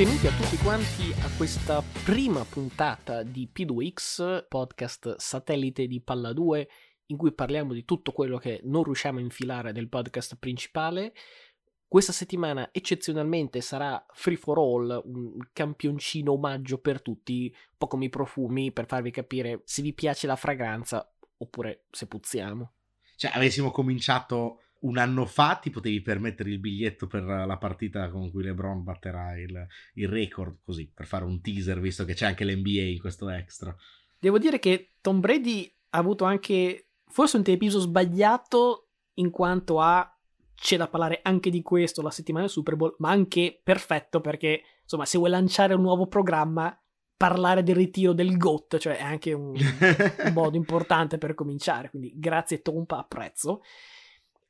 Benvenuti a tutti quanti a questa prima puntata di P2X, podcast satellite di Palla 2, in cui parliamo di tutto quello che non riusciamo a infilare nel podcast principale. Questa settimana eccezionalmente sarà Free for All, un campioncino omaggio per tutti, un po' come i profumi, per farvi capire se vi piace la fragranza oppure se puzziamo. Cioè, avessimo cominciato un anno fa ti potevi permettere il biglietto per la partita con cui LeBron batterà il, il, record, così per fare un teaser, visto che c'è anche l'NBA in questo extra. Devo dire che Tom Brady ha avuto anche forse un telepiso sbagliato in quanto a c'è da parlare anche di questo la settimana del Super Bowl, ma anche perfetto perché insomma, se vuoi lanciare un nuovo programma, parlare del ritiro del GOAT, cioè è anche un, un modo importante per cominciare. Quindi grazie Tompa, apprezzo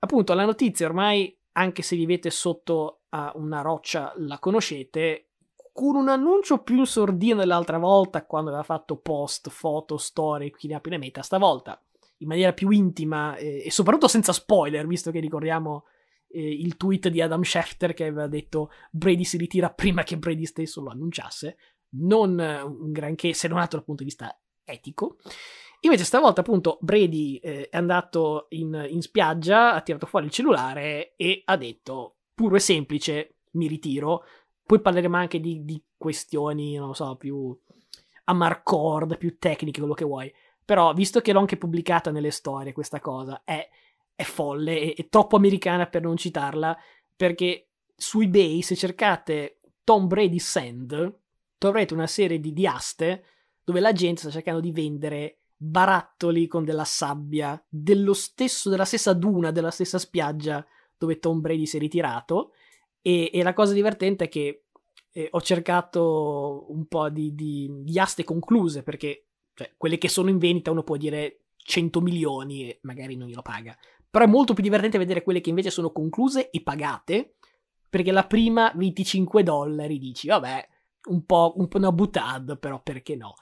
appunto la notizia ormai, anche se vivete sotto a una roccia, la conoscete, con un annuncio più in sordina dell'altra volta, quando aveva fatto post, foto, storie, chi ne ha più ne metta, stavolta in maniera più intima eh, e soprattutto senza spoiler, visto che ricordiamo eh, il tweet di Adam Schefter che aveva detto Brady si ritira prima che Brady stesso lo annunciasse, non un granché se non altro dal punto di vista etico. Invece stavolta appunto Brady eh, è andato in, in, spiaggia, ha tirato fuori il cellulare e ha detto puro e semplice mi ritiro. Poi parleremo anche di, di questioni, non lo so, più a marcord, più tecniche, quello che vuoi. Però visto che l'ho anche pubblicata nelle storie questa cosa, è, è folle, è, è troppo americana per non citarla, perché su eBay se cercate Tom Brady Sand troverete una serie di, di aste dove la gente sta cercando di vendere barattoli con della sabbia dello stesso, della stessa duna, della stessa spiaggia dove Tom Brady si è ritirato. E, e la cosa divertente è che eh, ho cercato un po' di, di, di aste concluse perché cioè, quelle che sono in vendita uno può dire 100 milioni e magari non glielo paga. Però è molto più divertente vedere quelle che invece sono concluse e pagate perché la prima 25 dollari dici vabbè un po', un po' una butad però perché no.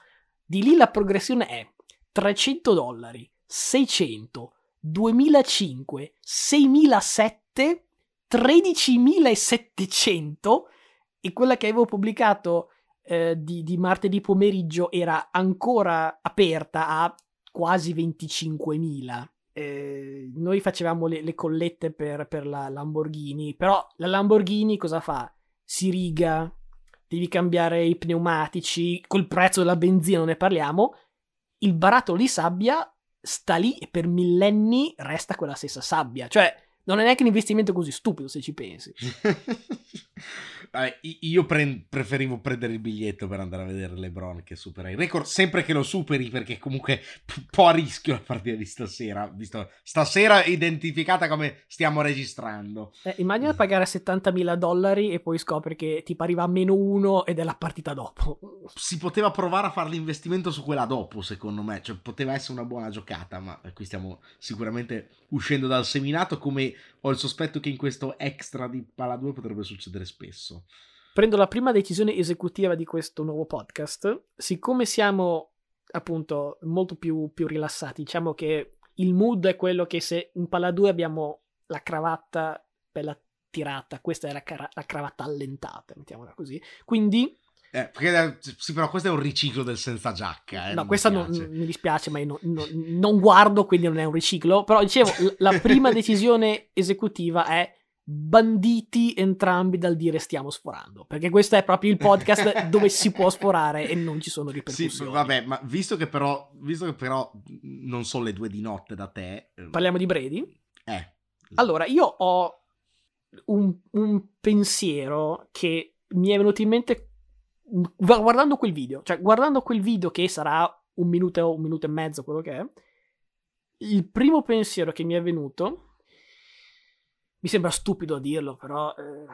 Di lì la progressione è 300 dollari, 600, 2005, 6007, 13700 e quella che avevo pubblicato eh, di, di, martedì pomeriggio era ancora aperta a quasi 25.000. Eh, noi facevamo le, le collette per, per, la Lamborghini, però la Lamborghini cosa fa? Si riga, devi cambiare i pneumatici, col prezzo della benzina non ne parliamo, il barattolo di sabbia sta lì e per millenni resta quella stessa sabbia. Cioè, non è neanche un investimento così stupido se ci pensi. Vabbè, io pre- preferivo prendere il biglietto per andare a vedere LeBron che supera il record, sempre che lo superi perché comunque un po' a rischio la partita di stasera, visto stasera identificata come stiamo registrando. Eh, immagina pagare 70.000 dollari e poi scopri che ti arriva a meno uno ed è la partita dopo. Si poteva provare a fare l'investimento su quella dopo, secondo me, cioè poteva essere una buona giocata, ma qui stiamo sicuramente uscendo dal seminato come ho il sospetto che in questo extra di Pala 2 potrebbe succedere spesso. Prendo la prima decisione esecutiva di questo nuovo podcast. Siccome siamo appunto molto più, più rilassati, diciamo che il mood è quello che se in Pala 2 abbiamo la cravatta bella tirata, questa è la, cara- la cravatta allentata, mettiamola così. Quindi eh, perché, sì, però questo è un riciclo del senza giacca. Eh, no, questa non, mi dispiace, ma io non, non, non, guardo, quindi non è un riciclo. Però dicevo, la prima decisione esecutiva è banditi entrambi dal dire stiamo sforando. Perché questo è proprio il podcast dove si può sforare e non ci sono ripercussioni. Sì, vabbè, ma visto che però, visto che però non sono le due di notte da te... Ehm, Parliamo di Brady? Eh. Allora, io ho un, un pensiero che mi è venuto in mente guardando quel video, cioè guardando quel video che sarà un minuto o un minuto e mezzo, quello che è, il primo pensiero che mi è venuto, mi sembra stupido a dirlo, però eh,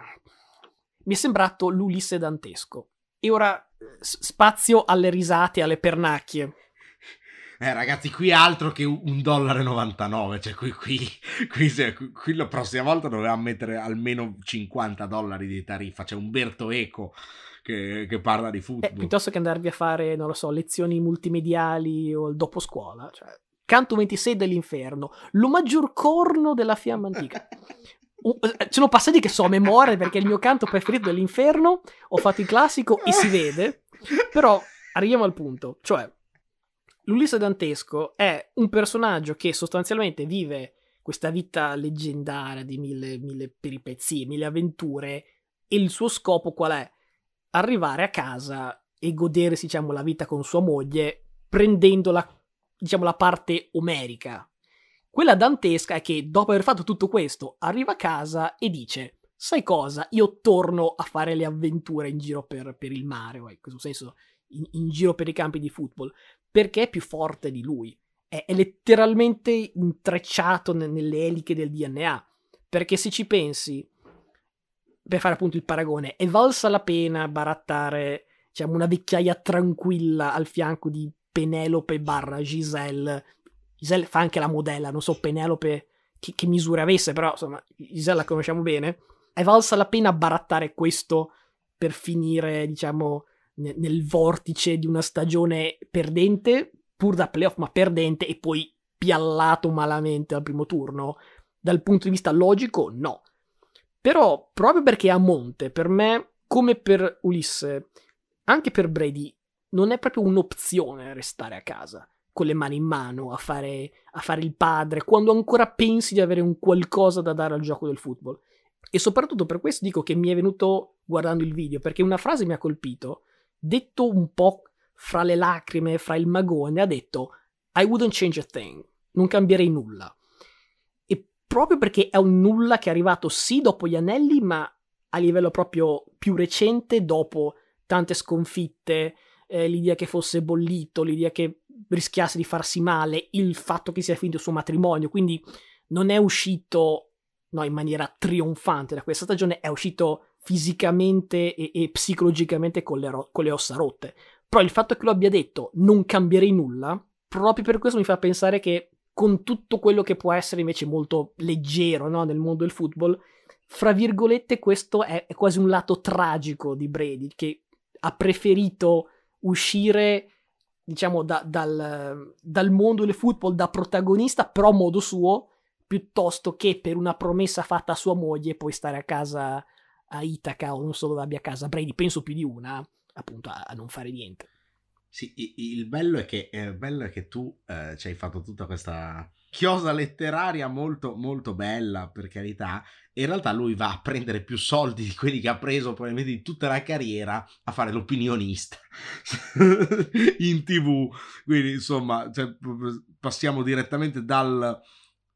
mi è sembrato l'Ulisse dantesco. E ora spazio alle risate, alle pernacchie. Eh, ragazzi, qui altro che un dollaro 99. Cioè, qui, qui, qui, qui, la prossima volta dovevamo mettere almeno 50 dollari di tariffa. Cioè Umberto Eco che, che parla di football. Eh, piuttosto che andarvi a fare, non lo so, lezioni multimediali o il dopo scuola. Cioè, canto 26 dell'inferno, lo maggior corno della fiamma antica. uh, sono passati che so a memoria perché il mio canto preferito è l'inferno, ho fatto il classico e si vede, però arriviamo al punto, cioè l'Ulisse dantesco è un personaggio che sostanzialmente vive questa vita leggendaria di mille, mille peripezie, mille avventure e il suo scopo qual è? Arrivare a casa e godersi, diciamo, la vita con sua moglie prendendo la, diciamo, la parte omerica. Quella dantesca è che dopo aver fatto tutto questo arriva a casa e dice sai cosa, io torno a fare le avventure in giro per, per il mare, o in questo senso in, in, giro per i campi di football, perché è più forte di lui è, è letteralmente intrecciato ne, nelle eliche del DNA. Perché se ci pensi, per fare appunto il paragone, è valsa la pena barattare diciamo, una vecchiaia tranquilla al fianco di Penelope barra Giselle. Giselle fa anche la modella, non so Penelope che, che misure avesse, però insomma Giselle la conosciamo bene. È valsa la pena barattare questo per finire, diciamo, nel, nel vortice di una stagione perdente pur da playoff ma perdente e poi piallato malamente al primo turno, dal punto di vista logico no. Però proprio perché a monte, per me, come per Ulisse, anche per Brady, non è proprio un'opzione restare a casa con le mani in mano a fare, a fare il padre, quando ancora pensi di avere un qualcosa da dare al gioco del football. E soprattutto per questo dico che mi è venuto guardando il video, perché una frase mi ha colpito, detto un po' fra le lacrime, fra il magone, ha detto I wouldn't change a thing, non cambierei nulla. Proprio perché è un nulla che è arrivato sì dopo gli anelli, ma a livello proprio più recente, dopo tante sconfitte, eh, l'idea che fosse bollito, l'idea che rischiasse di farsi male, il fatto che sia finito il suo matrimonio, quindi non è uscito no, in maniera trionfante da questa stagione, è uscito fisicamente e, e psicologicamente con le, ro- con le ossa rotte. Però il fatto che lo abbia detto non cambierei nulla, proprio per questo mi fa pensare che con tutto quello che può essere invece molto leggero no, nel mondo del football, fra virgolette questo è, è quasi un lato tragico di Brady, che ha preferito uscire diciamo da, dal, dal, mondo del football da protagonista però a modo suo piuttosto che per una promessa fatta a sua moglie poi stare a casa a Itaca o non so dove abbia casa Brady penso più di una appunto a, a non fare niente. Sì, il bello è che, il bello è che tu eh, ci hai fatto tutta questa chiosa letteraria molto, molto bella, per carità, in realtà lui va a prendere più soldi di quelli che ha preso probabilmente in tutta la carriera a fare l'opinionista in tv. Quindi, insomma, cioè, passiamo direttamente dal eh,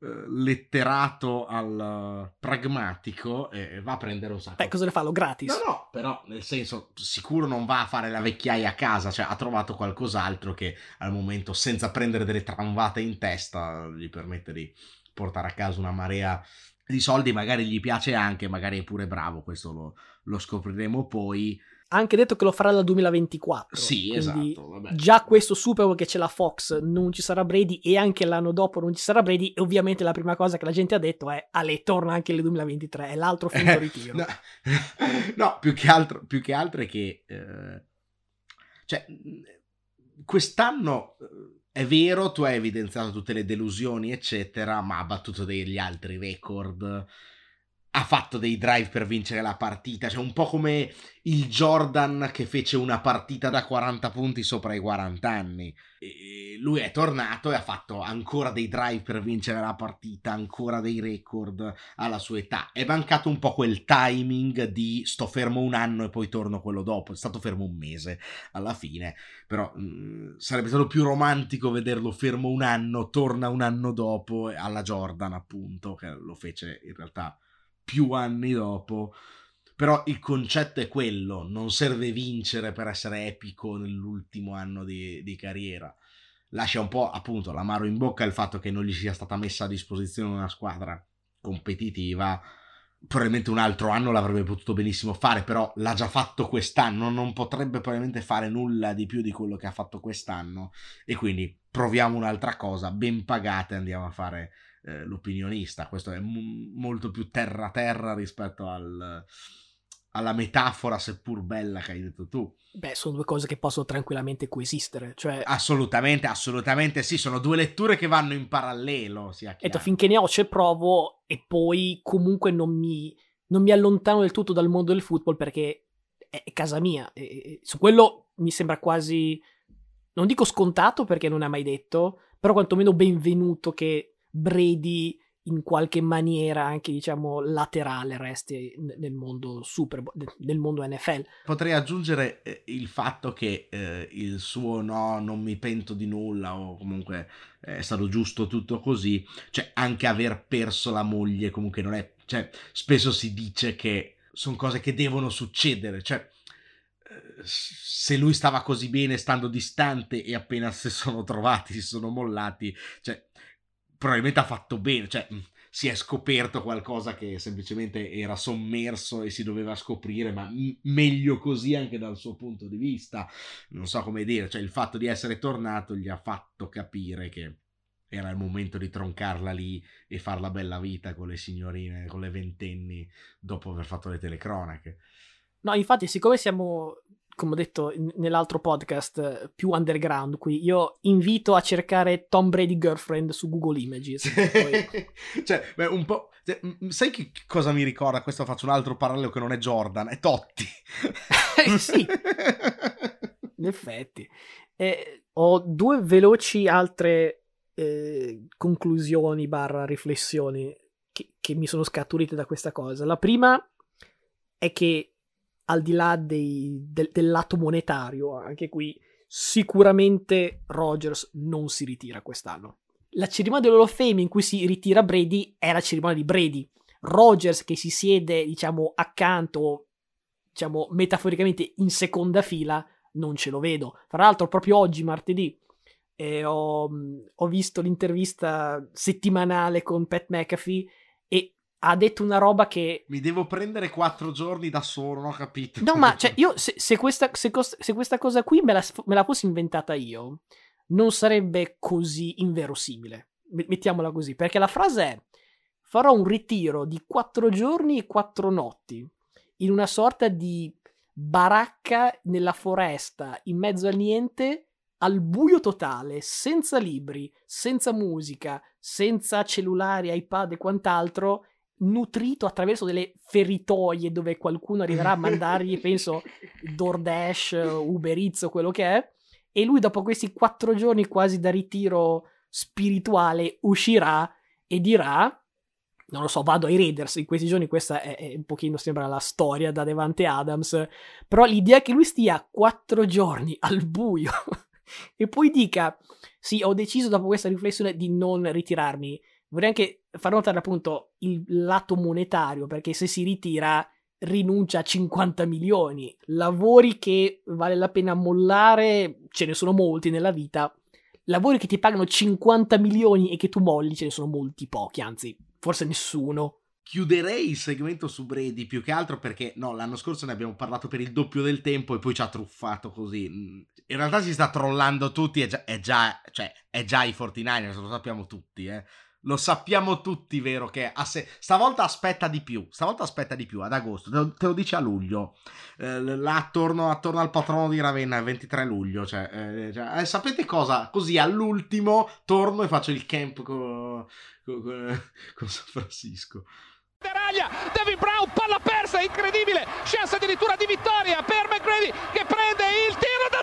letterato al pragmatico e va a prendere un sacco. Beh, cosa ne fa? Lo gratis? No, no, però nel senso, sicuro non va a fare la vecchiaia a casa, cioè ha trovato qualcos'altro che al momento, senza prendere delle tramvate in testa, gli permette di portare a casa una marea di soldi, magari gli piace anche, magari è pure bravo, questo lo, lo scopriremo poi ha anche detto che lo farà dal 2024. Sì, esatto. Vabbè. Già questo Super Bowl che c'è la Fox non ci sarà Brady e anche l'anno dopo non ci sarà Brady e ovviamente la prima cosa che la gente ha detto è Ale torna anche nel 2023, è l'altro finto eh, ritiro. no. no, più che altro, più che altro è che... Eh, cioè, quest'anno... Eh, è vero, tu hai evidenziato tutte le delusioni, eccetera, ma ha battuto degli altri record ha fatto dei drive per vincere la partita, cioè un po' come il Jordan che fece una partita da 40 punti sopra i 40 anni. E lui è tornato e ha fatto ancora dei drive per vincere la partita, ancora dei record alla sua età. È mancato un po' quel timing di sto fermo un anno e poi torno quello dopo. È stato fermo un mese alla fine, però mh, mm, sarebbe stato più romantico vederlo fermo un anno, torna un anno dopo alla Jordan appunto, che lo fece in realtà più anni dopo. Però il concetto è quello, non serve vincere per essere epico nell'ultimo anno di, di carriera. Lascia un po' appunto l'amaro in bocca il fatto che non gli sia stata messa a disposizione una squadra competitiva. Probabilmente un altro anno l'avrebbe potuto benissimo fare, però l'ha già fatto quest'anno, non potrebbe probabilmente fare nulla di più di quello che ha fatto quest'anno. E quindi proviamo un'altra cosa, ben pagate, andiamo a fare eh, l'opinionista. Questo è m- molto più terra-terra rispetto al, alla metafora, seppur bella, che hai detto tu. Beh, sono due cose che possono tranquillamente coesistere. Cioè... Assolutamente, assolutamente sì. Sono due letture che vanno in parallelo. Sia Detto, finché ne ho, ci provo e poi comunque non mi, non mi allontano del tutto dal mondo del football perché è casa mia. E, e, su quello mi sembra quasi. Non dico scontato perché non è mai detto, però quantomeno benvenuto che Brady in qualche maniera anche diciamo laterale resti nel mondo Super nel mondo NFL. Potrei aggiungere eh, il fatto che eh, il suo no, non mi pento di nulla o comunque è stato giusto tutto così, cioè anche aver perso la moglie comunque non è, cioè spesso si dice che sono cose che devono succedere, cioè eh, se lui stava così bene stando distante e appena si sono trovati si sono mollati, cioè probabilmente ha fatto bene, cioè si è scoperto qualcosa che semplicemente era sommerso e si doveva scoprire, ma meglio così anche dal suo punto di vista. Non so come dire, cioè il fatto di essere tornato gli ha fatto capire che era il momento di troncarla lì e farla bella vita con le signorine, con le ventenni, dopo aver fatto le telecronache. No, infatti, siccome siamo come ho detto nell'altro podcast, più underground qui. Io invito a cercare Tom Brady Girlfriend su Google Images. Poi... cioè, beh, un po'. Cioè, sai che cosa mi ricorda? Questo faccio un altro parallelo che non è Jordan, è Totti. Eh, sì, in effetti. Eh, ho due veloci altre eh, conclusioni barra riflessioni che, che mi sono scaturite da questa cosa. La prima è che al di là dei, del, del lato monetario, anche qui sicuramente Rogers non si ritira quest'anno. La cerimonia dell'Hall of Fame in cui si ritira Brady è la cerimonia di Brady. Rogers che si siede, diciamo, accanto, diciamo, metaforicamente in seconda fila, non ce lo vedo. Tra l'altro, proprio oggi, martedì, eh, ho, ho, visto l'intervista settimanale con Pat McAfee ha detto una roba che... Mi devo prendere quattro giorni da solo, non ho capito. No, ma cioè, io se, se, questa, se, se questa, cosa qui me la, me la, fossi inventata io, non sarebbe così inverosimile. Mettiamola così, perché la frase è farò un ritiro di quattro giorni e quattro notti in una sorta di baracca nella foresta, in mezzo al niente, al buio totale, senza libri, senza musica, senza cellulari, iPad e quant'altro, nutrito attraverso delle feritoie dove qualcuno arriverà a mandargli, penso, DoorDash, Uber Eats o quello che è, e lui dopo questi quattro giorni quasi da ritiro spirituale uscirà e dirà non lo so, vado ai Raiders in questi giorni, questa è, è, un pochino sembra la storia da Devante Adams, però l'idea che lui stia quattro giorni al buio e poi dica sì, ho deciso dopo questa riflessione di non ritirarmi, vorrei anche far notare appunto il lato monetario, perché se si ritira rinuncia a 50 milioni. Lavori che vale la pena mollare, ce ne sono molti nella vita. Lavori che ti pagano 50 milioni e che tu molli, ce ne sono molti pochi, anzi, forse nessuno. Chiuderei il segmento su Brady più che altro perché no, l'anno scorso ne abbiamo parlato per il doppio del tempo e poi ci ha truffato così. In realtà si sta trollando tutti, è già, è già, cioè, è già i 49ers, lo sappiamo tutti, eh lo sappiamo tutti, vero? Che se- stavolta aspetta di più. Stavolta aspetta di più ad agosto. Te lo, te lo dice a luglio. Eh, là attorno, attorno, al patrono di Ravenna, il 23 luglio. Cioè, eh, cioè, eh, sapete cosa? Così all'ultimo torno e faccio il camp con, con, con San Francisco. Teraglia, David Brown, palla persa, incredibile, chance addirittura di vittoria per McGrady che prende il tiro da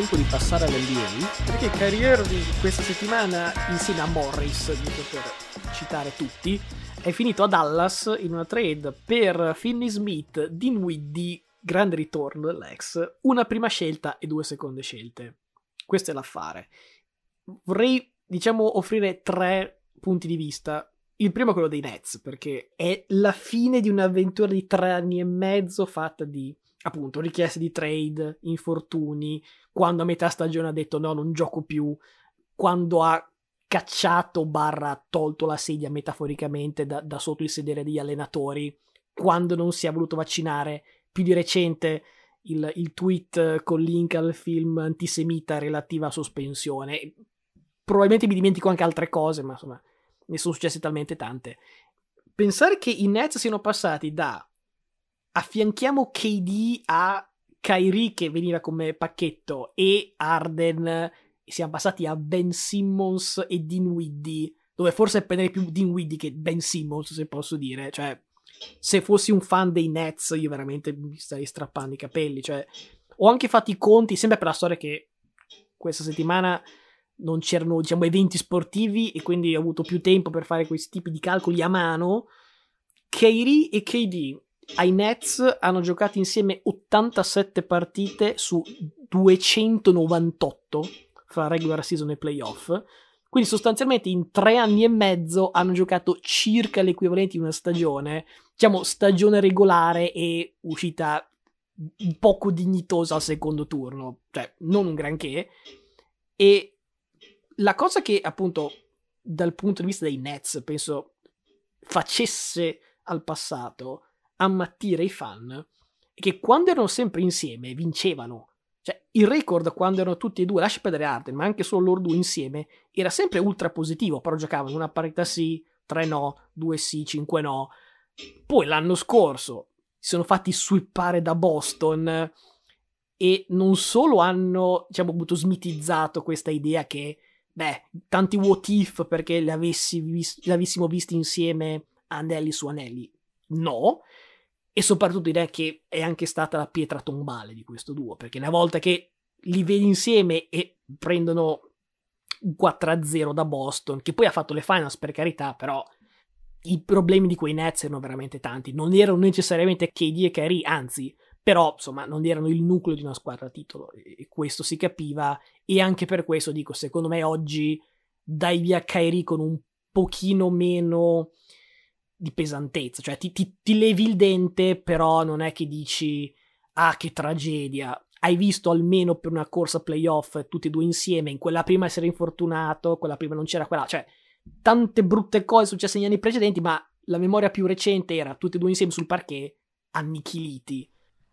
tempo di passare all'NBA perché Kyrie di questa settimana insieme a Morris, per citare tutti, è finito a Dallas in una trade per Finney Smith, Dinwiddie, grande ritorno dell'ex, una prima scelta e due seconde scelte. Questo è l'affare. Vorrei, diciamo, offrire tre punti di vista. Il primo è quello dei Nets, perché è la fine di un'avventura di tre anni e mezzo fatta di, appunto, richieste di trade, infortuni, quando a metà stagione ha detto no, non gioco più, quando ha cacciato barra tolto la sedia metaforicamente da, da sotto il sedere degli allenatori quando non si è voluto vaccinare più di recente il, il tweet con link al film antisemita relativa a sospensione. Probabilmente mi dimentico anche altre cose, ma insomma, ne sono successe talmente tante. Pensare che i Nets siano passati da affianchiamo KD a Kyrie che veniva come pacchetto e Arden e siamo passati a Ben Simmons e Dinwiddie dove forse prenderei più Dinwiddie che Ben Simmons se posso dire. Cioè se fossi un fan dei Nets io veramente mi starei strappando i capelli. Cioè ho anche fatto i conti sempre per la storia che questa settimana non c'erano diciamo eventi sportivi e quindi ho avuto più tempo per fare questi tipi di calcoli a mano. Kyrie e KD ai Nets hanno giocato insieme 87 partite su 298 fra regular season e playoff. Quindi sostanzialmente in tre anni e mezzo hanno giocato circa l'equivalente di una stagione, diciamo stagione regolare e uscita poco dignitosa al secondo turno, cioè non un granché. E la cosa che appunto dal punto di vista dei Nets penso facesse al passato ammattire i fan che quando erano sempre insieme vincevano. Cioè, il record quando erano tutti e due, lascia perdere Arden, ma anche solo loro due insieme, era sempre ultra positivo, però giocavano una parità sì, tre no, due sì, cinque no. Poi l'anno scorso si sono fatti sweepare da Boston e non solo hanno, diciamo, avuto smitizzato questa idea che, beh, tanti what if perché li, avessi vis- li avessimo visti insieme anelli su anelli. No, e soprattutto direi che è anche stata la pietra tombale di questo duo, perché una volta che li vedi insieme e prendono un 4-0 da Boston, che poi ha fatto le finals per carità, però i problemi di quei Nets erano veramente tanti, non erano necessariamente KD e Kyrie, anzi, però insomma non erano il nucleo di una squadra a titolo e questo si capiva e anche per questo dico, secondo me oggi dai via Kyrie con un pochino meno di pesantezza, cioè ti, ti, ti, levi il dente, però non è che dici ah che tragedia. Hai visto almeno per una corsa playoff tutti e due insieme, in quella prima essere infortunato, quella prima non c'era quella, cioè tante brutte cose successe negli anni precedenti, ma la memoria più recente era tutti e due insieme sul parquet, annichiliti.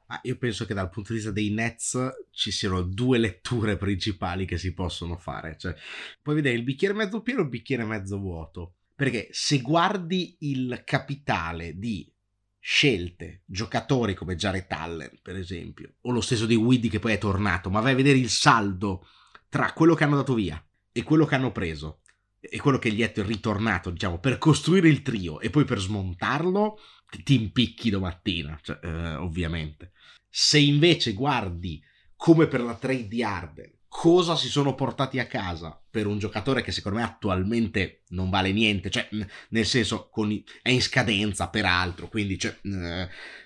Ah, io penso che dal punto di vista dei Nets ci siano due letture principali che si possono fare. Cioè, puoi vedere il bicchiere mezzo pieno e il bicchiere mezzo vuoto. Perché se guardi il capitale di scelte, giocatori come Jared Allen, per esempio, o lo stesso di Widdy che poi è tornato, ma vai a vedere il saldo tra quello che hanno dato via e quello che hanno preso e quello che gli è ritornato, diciamo, per costruire il trio e poi per smontarlo, ti impicchi domattina, cioè, eh, ovviamente. Se invece guardi come per la trade di Arden, cosa si sono portati a casa per un giocatore che secondo me attualmente non vale niente, cioè nel senso i, è in scadenza peraltro, quindi cioè,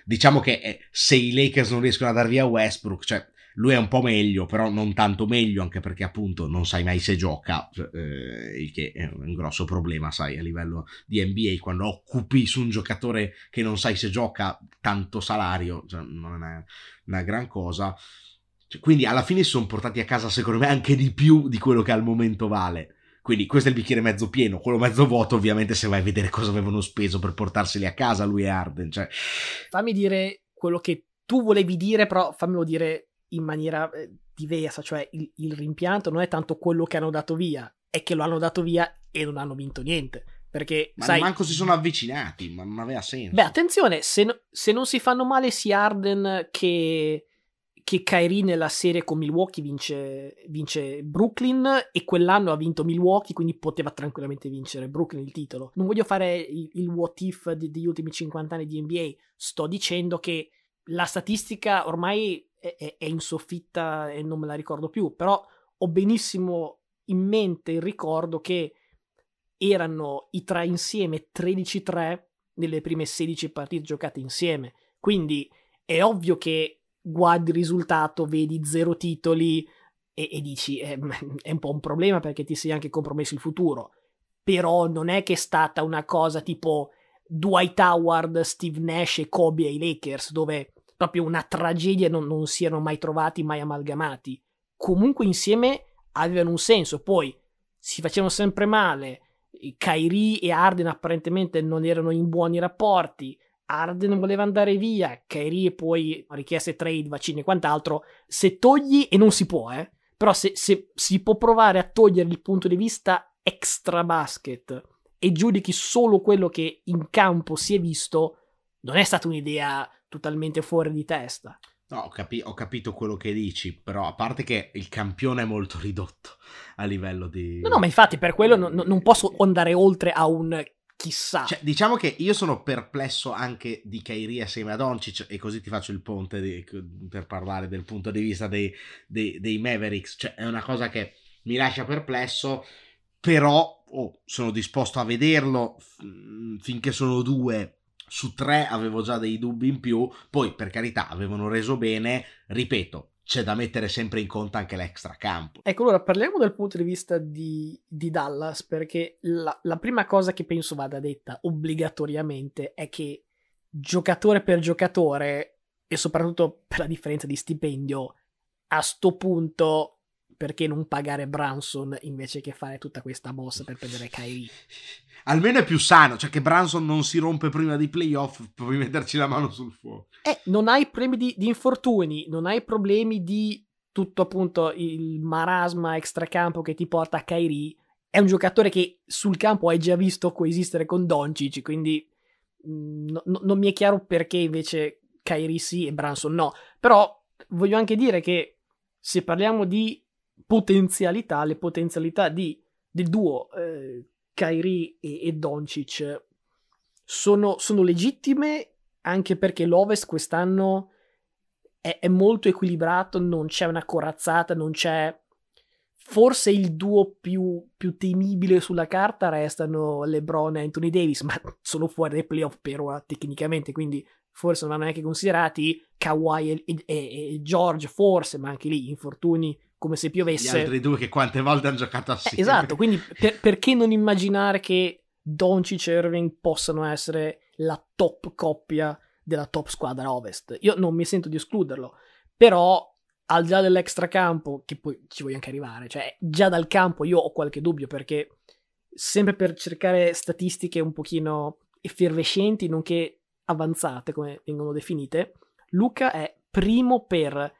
diciamo che eh, se i Lakers non riescono a dar via Westbrook, cioè lui è un po' meglio, però non tanto meglio, anche perché appunto non sai mai se gioca, eh, il che è un grosso problema, sai, a livello di NBA, quando occupi su un giocatore che non sai se gioca tanto salario, cioè, non è una gran cosa. Cioè, quindi alla fine si sono portati a casa, secondo me, anche di più di quello che al momento vale. Quindi questo è il bicchiere mezzo pieno, quello mezzo vuoto ovviamente se vai a vedere cosa avevano speso per portarseli a casa lui e Arden. Cioè... Fammi dire quello che tu volevi dire, però fammelo dire in maniera eh, diversa, cioè il, il, rimpianto non è tanto quello che hanno dato via, è che lo hanno dato via e non hanno vinto niente. Perché, ma sai, manco si sono avvicinati, ma non aveva senso. Beh, attenzione, se, no, se non si fanno male sia Arden che che Kyrie nella serie con Milwaukee vince, vince, Brooklyn e quell'anno ha vinto Milwaukee, quindi poteva tranquillamente vincere Brooklyn il titolo. Non voglio fare il, il what if degli ultimi 50 anni di NBA, sto dicendo che la statistica ormai è, è, è in soffitta e non me la ricordo più, però ho benissimo in mente il ricordo che erano i tre insieme 13-3 nelle prime 16 partite giocate insieme. Quindi è ovvio che guardi il risultato, vedi zero titoli e, e dici eh, è un po' un problema perché ti sei anche compromesso il futuro. Però non è che è stata una cosa tipo Dwight Howard, Steve Nash e Kobe ai Lakers, dove proprio una tragedia non, non si erano mai trovati, mai amalgamati. Comunque insieme avevano un senso. Poi si facevano sempre male. Kyrie e Arden apparentemente non erano in buoni rapporti. Arden voleva andare via, Kyrie poi richieste trade, vaccini e quant'altro, se togli, e non si può, eh, però se, se si può provare a togliere il punto di vista extra basket e giudichi solo quello che in campo si è visto, non è stata un'idea totalmente fuori di testa. No, ho, capi- ho, capito quello che dici, però a parte che il campione è molto ridotto a livello di... No, no, ma infatti per quello non, non posso andare oltre a un chissà. Cioè, diciamo che io sono perplesso anche di Kairi assieme a Doncic e così ti faccio il ponte di, per parlare del punto di vista dei, dei, dei, Mavericks. Cioè, è una cosa che mi lascia perplesso, però oh, sono disposto a vederlo finché sono due su tre avevo già dei dubbi in più, poi per carità avevano reso bene, ripeto, c'è da mettere sempre in conto anche l'extra campo. Ecco, allora parliamo dal punto di vista di, di Dallas, perché la, la, prima cosa che penso vada detta obbligatoriamente è che giocatore per giocatore, e soprattutto per la differenza di stipendio, a sto punto perché non pagare Branson invece che fare tutta questa mossa per prendere Kyrie? Almeno è più sano, cioè che Branson non si rompe prima dei playoff, puoi metterci la mano sul fuoco. Eh, non hai problemi di, di infortuni, non hai problemi di tutto appunto il marasma extracampo che ti porta a Kyrie. È un giocatore che sul campo hai già visto coesistere con Doncic, quindi mm, no, no, non mi è chiaro perché invece Kyrie sì e Branson no. Però voglio anche dire che se parliamo di potenzialità, le potenzialità di, del duo eh, Kyrie e, e Doncic sono, sono, legittime anche perché l'Ovest quest'anno è, è, molto equilibrato, non c'è una corazzata, non c'è... Forse il duo più, più temibile sulla carta restano LeBron e Anthony Davis, ma sono fuori dai playoff per ora tecnicamente, quindi forse non vanno neanche considerati. Kawhi e, e, e George, forse, ma anche lì infortuni come se piovesse. Gli altri due che quante volte hanno giocato assieme. Eh, esatto, quindi per, perché non immaginare che Doncic e Irving possano essere la top coppia della top squadra ovest? Io non mi sento di escluderlo, però al di là dell'extracampo, che poi ci voglio anche arrivare, cioè già dal campo io ho qualche dubbio perché sempre per cercare statistiche un pochino effervescenti, nonché avanzate come vengono definite, Luca è primo per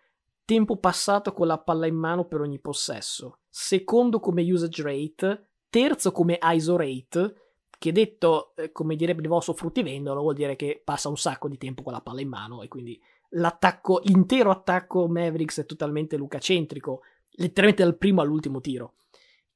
tempo passato con la palla in mano per ogni possesso, secondo come usage rate, terzo come ISO rate, che detto eh, come direbbe il vostro fruttivendolo vuol dire che passa un sacco di tempo con la palla in mano e quindi l'attacco, l'intero attacco Mavericks è totalmente lucacentrico, letteralmente dal primo all'ultimo tiro,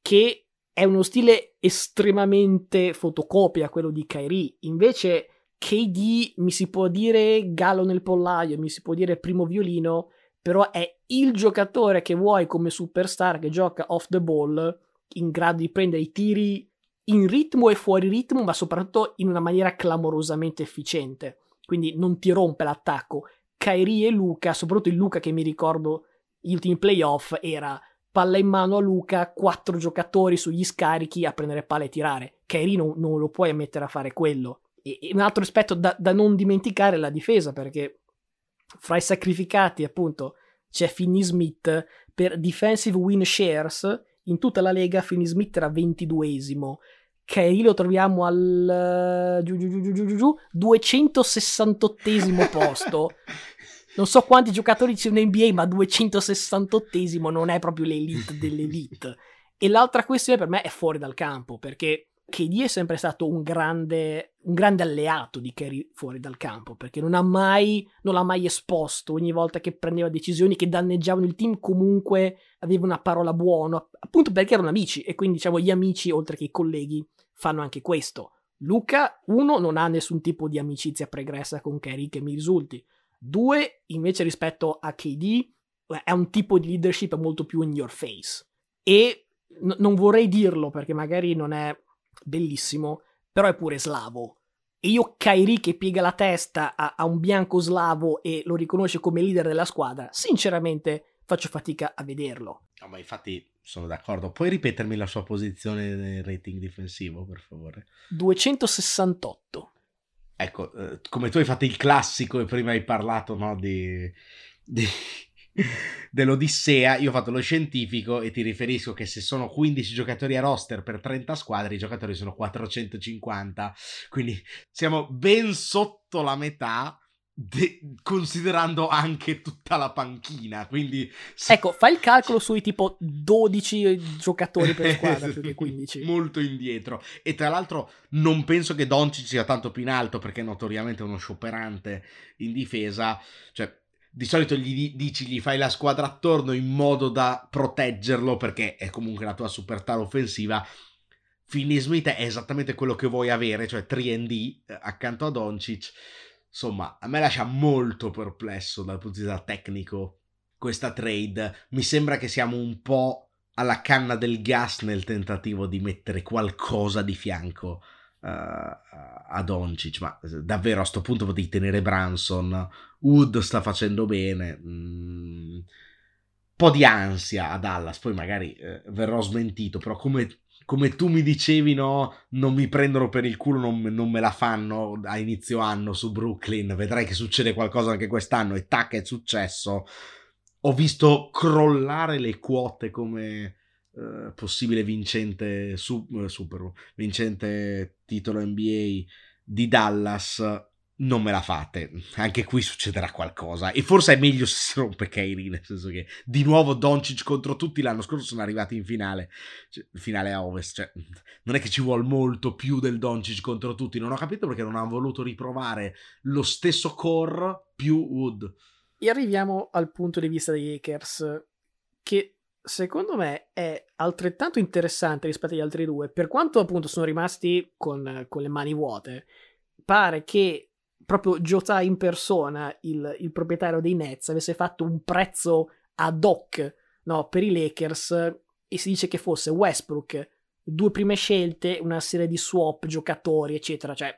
che è uno stile estremamente fotocopia quello di Kyrie, invece KD mi si può dire gallo nel pollaio, mi si può dire primo violino, però è il giocatore che vuoi come superstar che gioca off the ball, in grado di prendere i tiri in ritmo e fuori ritmo, ma soprattutto in una maniera clamorosamente efficiente. Quindi non ti rompe l'attacco. Kairi e Luca, soprattutto il Luca che mi ricordo gli ultimi playoff, era palla in mano a Luca, quattro giocatori sugli scarichi a prendere palla e tirare. Kairi non, non lo puoi mettere a fare quello. E, e un altro aspetto da, da non dimenticare è la difesa, perché fra i sacrificati, appunto, c'è Finney Smith per defensive win shares. In tutta la lega Finney Smith era 22esimo. Kyrie lo troviamo al giù, giù, giù, giù, giù, 268 posto. Non so quanti giocatori c'è in NBA, ma 268 non è proprio l'elite dell'elite. E l'altra questione per me è fuori dal campo, perché KD è sempre stato un grande, un grande alleato di Kerry fuori dal campo perché non ha mai, non l'ha mai esposto. Ogni volta che prendeva decisioni che danneggiavano il team comunque aveva una parola buona appunto perché erano amici. E quindi diciamo gli amici oltre che i colleghi fanno anche questo. Luca uno non ha nessun tipo di amicizia pregressa con Kerry che mi risulti. Due invece rispetto a KD è un tipo di leadership molto più in your face. E n- non vorrei dirlo perché magari non è bellissimo, però è pure slavo. E io Kairi che piega la testa a, a, un bianco slavo e lo riconosce come leader della squadra, sinceramente faccio fatica a vederlo. No, ma infatti sono d'accordo. Puoi ripetermi la sua posizione nel rating difensivo, per favore? 268. Ecco, eh, come tu hai fatto il classico e prima hai parlato no, di, di, dell'Odissea, io ho fatto lo scientifico e ti riferisco che se sono 15 giocatori a roster per 30 squadre, i giocatori sono 450, quindi siamo ben sotto la metà. De- considerando anche tutta la panchina, quindi ecco, fai il calcolo sui tipo 12 giocatori per squadra più che 15. Molto indietro. E tra l'altro, non penso che Doncic sia tanto più in alto perché è notoriamente uno scioperante in difesa. Cioè, di solito gli dici gli fai la squadra attorno in modo da proteggerlo perché è comunque la tua superstar offensiva. Finney Smith è esattamente quello che vuoi avere, cioè 3D eh, accanto a Doncic. Insomma, a me lascia molto perplesso dal punto di vista tecnico questa trade. Mi sembra che siamo un po' alla canna del gas nel tentativo di mettere qualcosa di fianco a Doncic, ma davvero a questo punto potevi tenere Branson, Wood sta facendo bene, un mm, po' di ansia a Dallas, poi magari eh, verrò smentito, però come, come, tu mi dicevi no, non mi prendono per il culo, non, non, me la fanno a inizio anno su Brooklyn, vedrai che succede qualcosa anche quest'anno e tac è successo, ho visto crollare le quote come eh, possibile vincente su, uh, Super vincente titolo NBA di Dallas non me la fate. Anche qui succederà qualcosa. E forse è meglio se si rompe Kairi nel senso che di nuovo Doncic contro tutti l'anno scorso sono arrivati in finale cioè, finale a ovest cioè, non è che ci vuole molto più del Doncic contro tutti non ho capito perché non hanno voluto riprovare lo stesso core più Wood. E arriviamo al punto di vista dei Lakers che secondo me è altrettanto interessante rispetto agli altri due, per quanto appunto sono rimasti con, con le mani vuote. Pare che proprio Jota in persona, il, il, proprietario dei Nets, avesse fatto un prezzo ad hoc no, per i Lakers e si dice che fosse Westbrook, due prime scelte, una serie di swap, giocatori, eccetera. Cioè,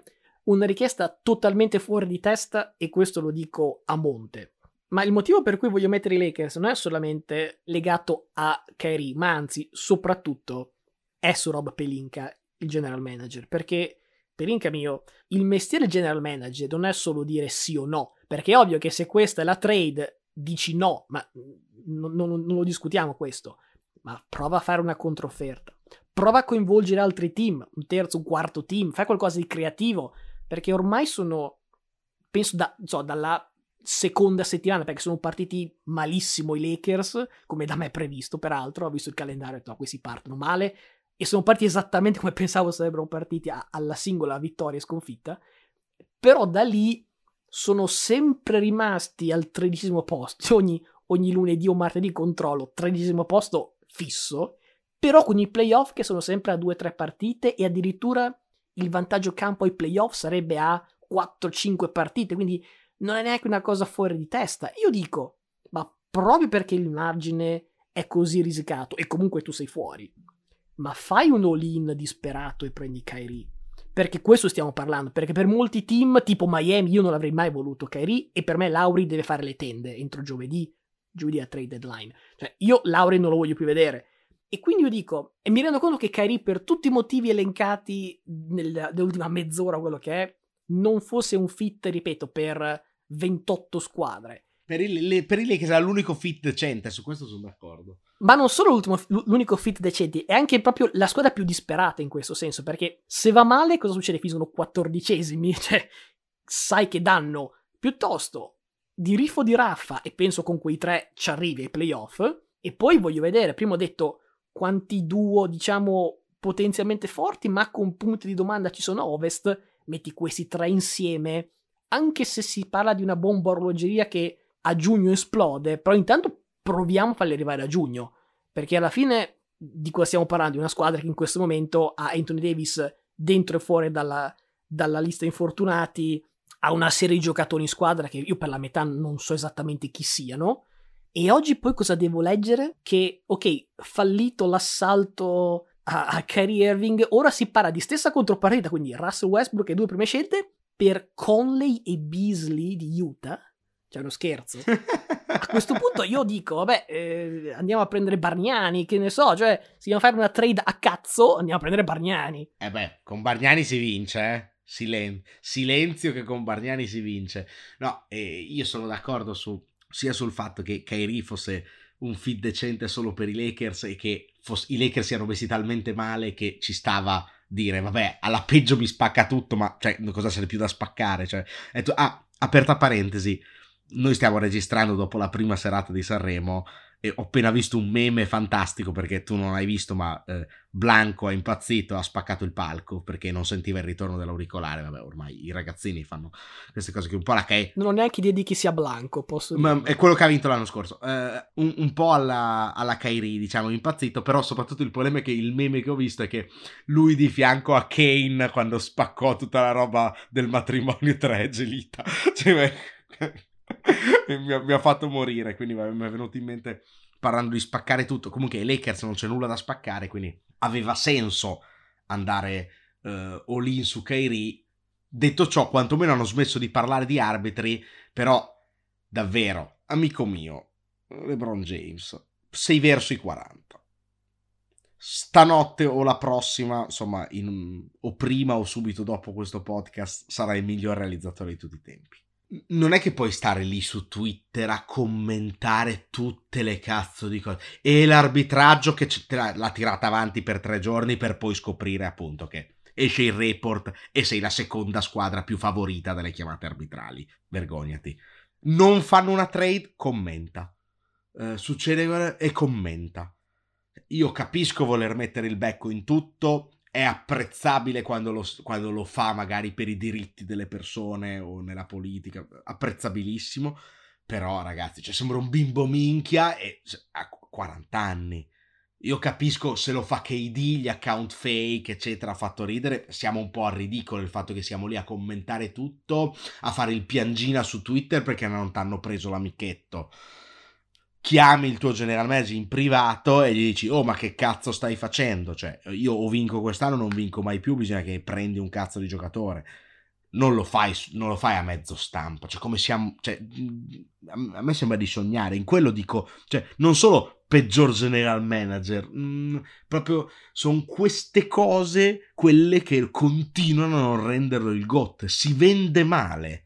una richiesta totalmente fuori di testa e questo lo dico a monte. Ma il motivo per cui voglio mettere i Lakers non è solamente legato a Kyrie, ma anzi, soprattutto è su Rob Pelinka, il general manager, perché Pelinka mio, il mestiere general manager non è solo dire sì o no, perché è ovvio che se questa è la trade dici no, ma non, non, non lo discutiamo questo, ma prova a fare una controfferta, prova a coinvolgere altri team, un terzo, un quarto team, fai qualcosa di creativo, perché ormai sono, penso da, so, dalla seconda settimana perché sono partiti malissimo i Lakers, come da me previsto peraltro, ho visto il calendario e ho detto questi partono male. E sono partiti esattamente come pensavo sarebbero partiti a, alla singola vittoria e sconfitta, però da lì sono sempre rimasti al tredicesimo posto, ogni, ogni lunedì o martedì controllo, tredicesimo posto fisso, però con i playoff che sono sempre a due o tre partite e addirittura il vantaggio campo ai playoff sarebbe a 4-5 partite, quindi non è neanche una cosa fuori di testa. Io dico, ma proprio perché il margine è così risicato e comunque tu sei fuori, ma fai un all-in disperato e prendi Kyrie. Perché questo stiamo parlando, perché per molti team tipo Miami io non avrei mai voluto Kyrie e per me Lauri deve fare le tende entro giovedì, giovedì a trade deadline. Cioè io Lauri non lo voglio più vedere. E quindi io dico, e mi rendo conto che Kyrie per tutti i motivi elencati nel, nell'ultima mezz'ora, quello che è, non fosse un fit, ripeto, per 28 squadre. Per i, per i Lakers era l'unico fit decente, su questo sono d'accordo. Ma non solo l'unico fit decente, è anche proprio la squadra più disperata in questo senso, perché se va male cosa succede? Finiscono quattordicesimi, cioè sai che danno. Piuttosto di Riffo di Raffa, e penso con quei tre ci arrivi ai playoff, e poi voglio vedere, prima ho detto quanti duo, diciamo, potenzialmente forti, ma con punti di domanda ci sono a ovest, metti questi tre insieme anche se si parla di una bomba orologeria che a giugno esplode, però intanto proviamo a farli arrivare a giugno, perché alla fine di cosa stiamo parlando? Di una squadra che in questo momento ha Anthony Davis dentro e fuori dalla, dalla lista infortunati, ha una serie di giocatori in squadra che io per la metà non so esattamente chi siano. E oggi poi cosa devo leggere? Che, ok, fallito l'assalto a, a Kyrie Irving, ora si parla di stessa contropartita, quindi Russell Westbrook e due prime scelte, per Conley e Beasley di Utah. C'è uno scherzo. A questo punto io dico, vabbè, eh, andiamo a prendere Bargnani, che ne so, cioè, se dobbiamo fare una trade a cazzo, andiamo a prendere Bargnani. Eh beh, con Bargnani si vince, eh. Silen- silenzio che con Bargnani si vince. No, eh, io sono d'accordo su sia sul fatto che Kyrie fosse un fit decente solo per i Lakers e che fosse, i Lakers siano messi talmente male che ci stava dire vabbè alla peggio mi spacca tutto ma cioè cosa c'è più da spaccare? Cioè, tu, ah, aperta parentesi noi stiamo registrando dopo la prima serata di Sanremo e ho appena visto un meme fantastico perché tu non hai visto, ma eh, Blanco è impazzito, ha spaccato il palco perché non sentiva il ritorno dell'auricolare. Vabbè, ormai i ragazzini fanno queste cose che un po' la che Non ho neanche idea di chi sia Blanco, posso dire. Ma è quello che ha vinto l'anno scorso. Eh, un, un, po' alla, alla Kairi, diciamo, impazzito, però soprattutto il problema è che il meme che ho visto è che lui di fianco a Kane quando spaccò tutta la roba del matrimonio tra Edge e Lita. Mi, ha, mi, ha, fatto morire, quindi mi è venuto in mente parlando di spaccare tutto. Comunque ai Lakers non c'è nulla da spaccare, quindi aveva senso andare uh, all in su Kyrie. Detto ciò, quantomeno hanno smesso di parlare di arbitri, però davvero, amico mio, LeBron James, sei verso i 40. Stanotte o la prossima, insomma, in, o prima o subito dopo questo podcast, sarà il miglior realizzatore di tutti i tempi non è che puoi stare lì su Twitter a commentare tutte le cazzo di cose. E l'arbitraggio che l'ha tirata avanti per tre giorni per poi scoprire appunto che esce il report e sei la seconda squadra più favorita dalle chiamate arbitrali. Vergognati. Non fanno una trade, commenta. Eh, succede e commenta. Io capisco voler mettere il becco in tutto è apprezzabile quando lo, quando lo, fa magari per i diritti delle persone o nella politica, apprezzabilissimo, però ragazzi, cioè, sembra un bimbo minchia e ha 40 anni. Io capisco se lo fa KD, gli account fake, eccetera, ha fatto ridere. Siamo un po' al ridicolo il fatto che siamo lì a commentare tutto, a fare il piangina su Twitter perché non ti hanno preso l'amichetto chiami il tuo general manager in privato e gli dici oh ma che cazzo stai facendo? Cioè io o vinco quest'anno non vinco mai più bisogna che prendi un cazzo di giocatore. Non lo fai, non lo fai a mezzo stampa cioè come siamo cioè, a me sembra di sognare in quello dico cioè non solo peggior general manager mh, mm, proprio sono queste cose quelle che continuano a non renderlo il GOT. Si vende male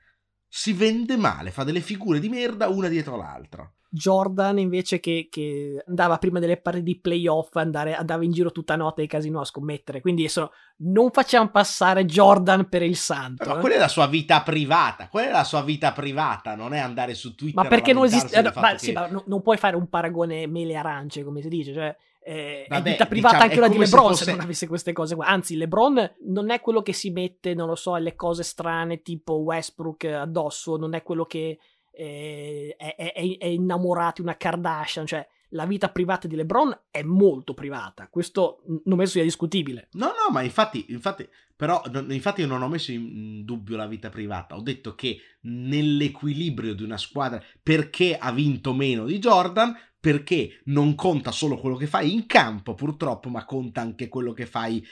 si vende male fa delle figure di merda una dietro l'altra Jordan invece che, che, andava prima delle partite di playoff, andare, andava in giro tutta notte ai casino a scommettere. Quindi adesso non facciamo passare Jordan per il santo. Ma eh. quella è la sua vita privata, quella è la sua vita privata, non è andare su Twitter. Ma perché non esiste... Eh, ma, che... sì, ma no, non puoi fare un paragone mele arance, come si dice, cioè... Eh, Vabbè, è vita privata diciamo, anche quella di LeBron se, fosse... se, non avesse queste cose qua. Anzi, LeBron non è quello che si mette, non lo so, alle cose strane tipo Westbrook addosso, non è quello che è, è, è, innamorato di una Kardashian, cioè la vita privata di LeBron è molto privata, questo non penso sia discutibile. No, no, ma infatti, infatti, però, infatti io non ho messo in dubbio la vita privata, ho detto che nell'equilibrio di una squadra, perché ha vinto meno di Jordan, perché non conta solo quello che fai in campo, purtroppo, ma conta anche quello che fai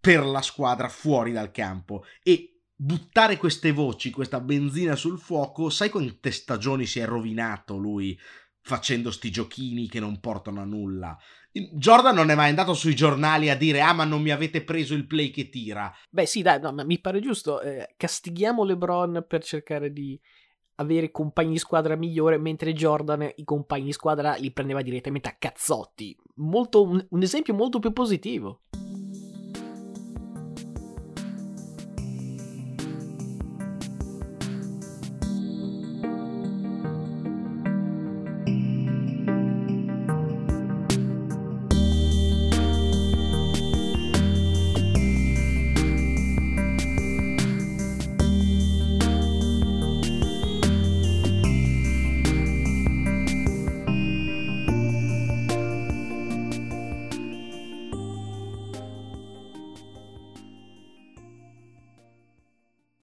per la squadra fuori dal campo. E buttare queste voci, questa benzina sul fuoco, sai quante stagioni si è rovinato lui facendo sti giochini che non portano a nulla. Jordan non è mai andato sui giornali a dire ah ma non mi avete preso il play che tira. Beh sì dai, no, mi pare giusto, eh, castighiamo LeBron per cercare di avere compagni di squadra migliore, mentre Jordan i compagni di squadra li prendeva direttamente a cazzotti. Molto, un, un esempio molto più positivo.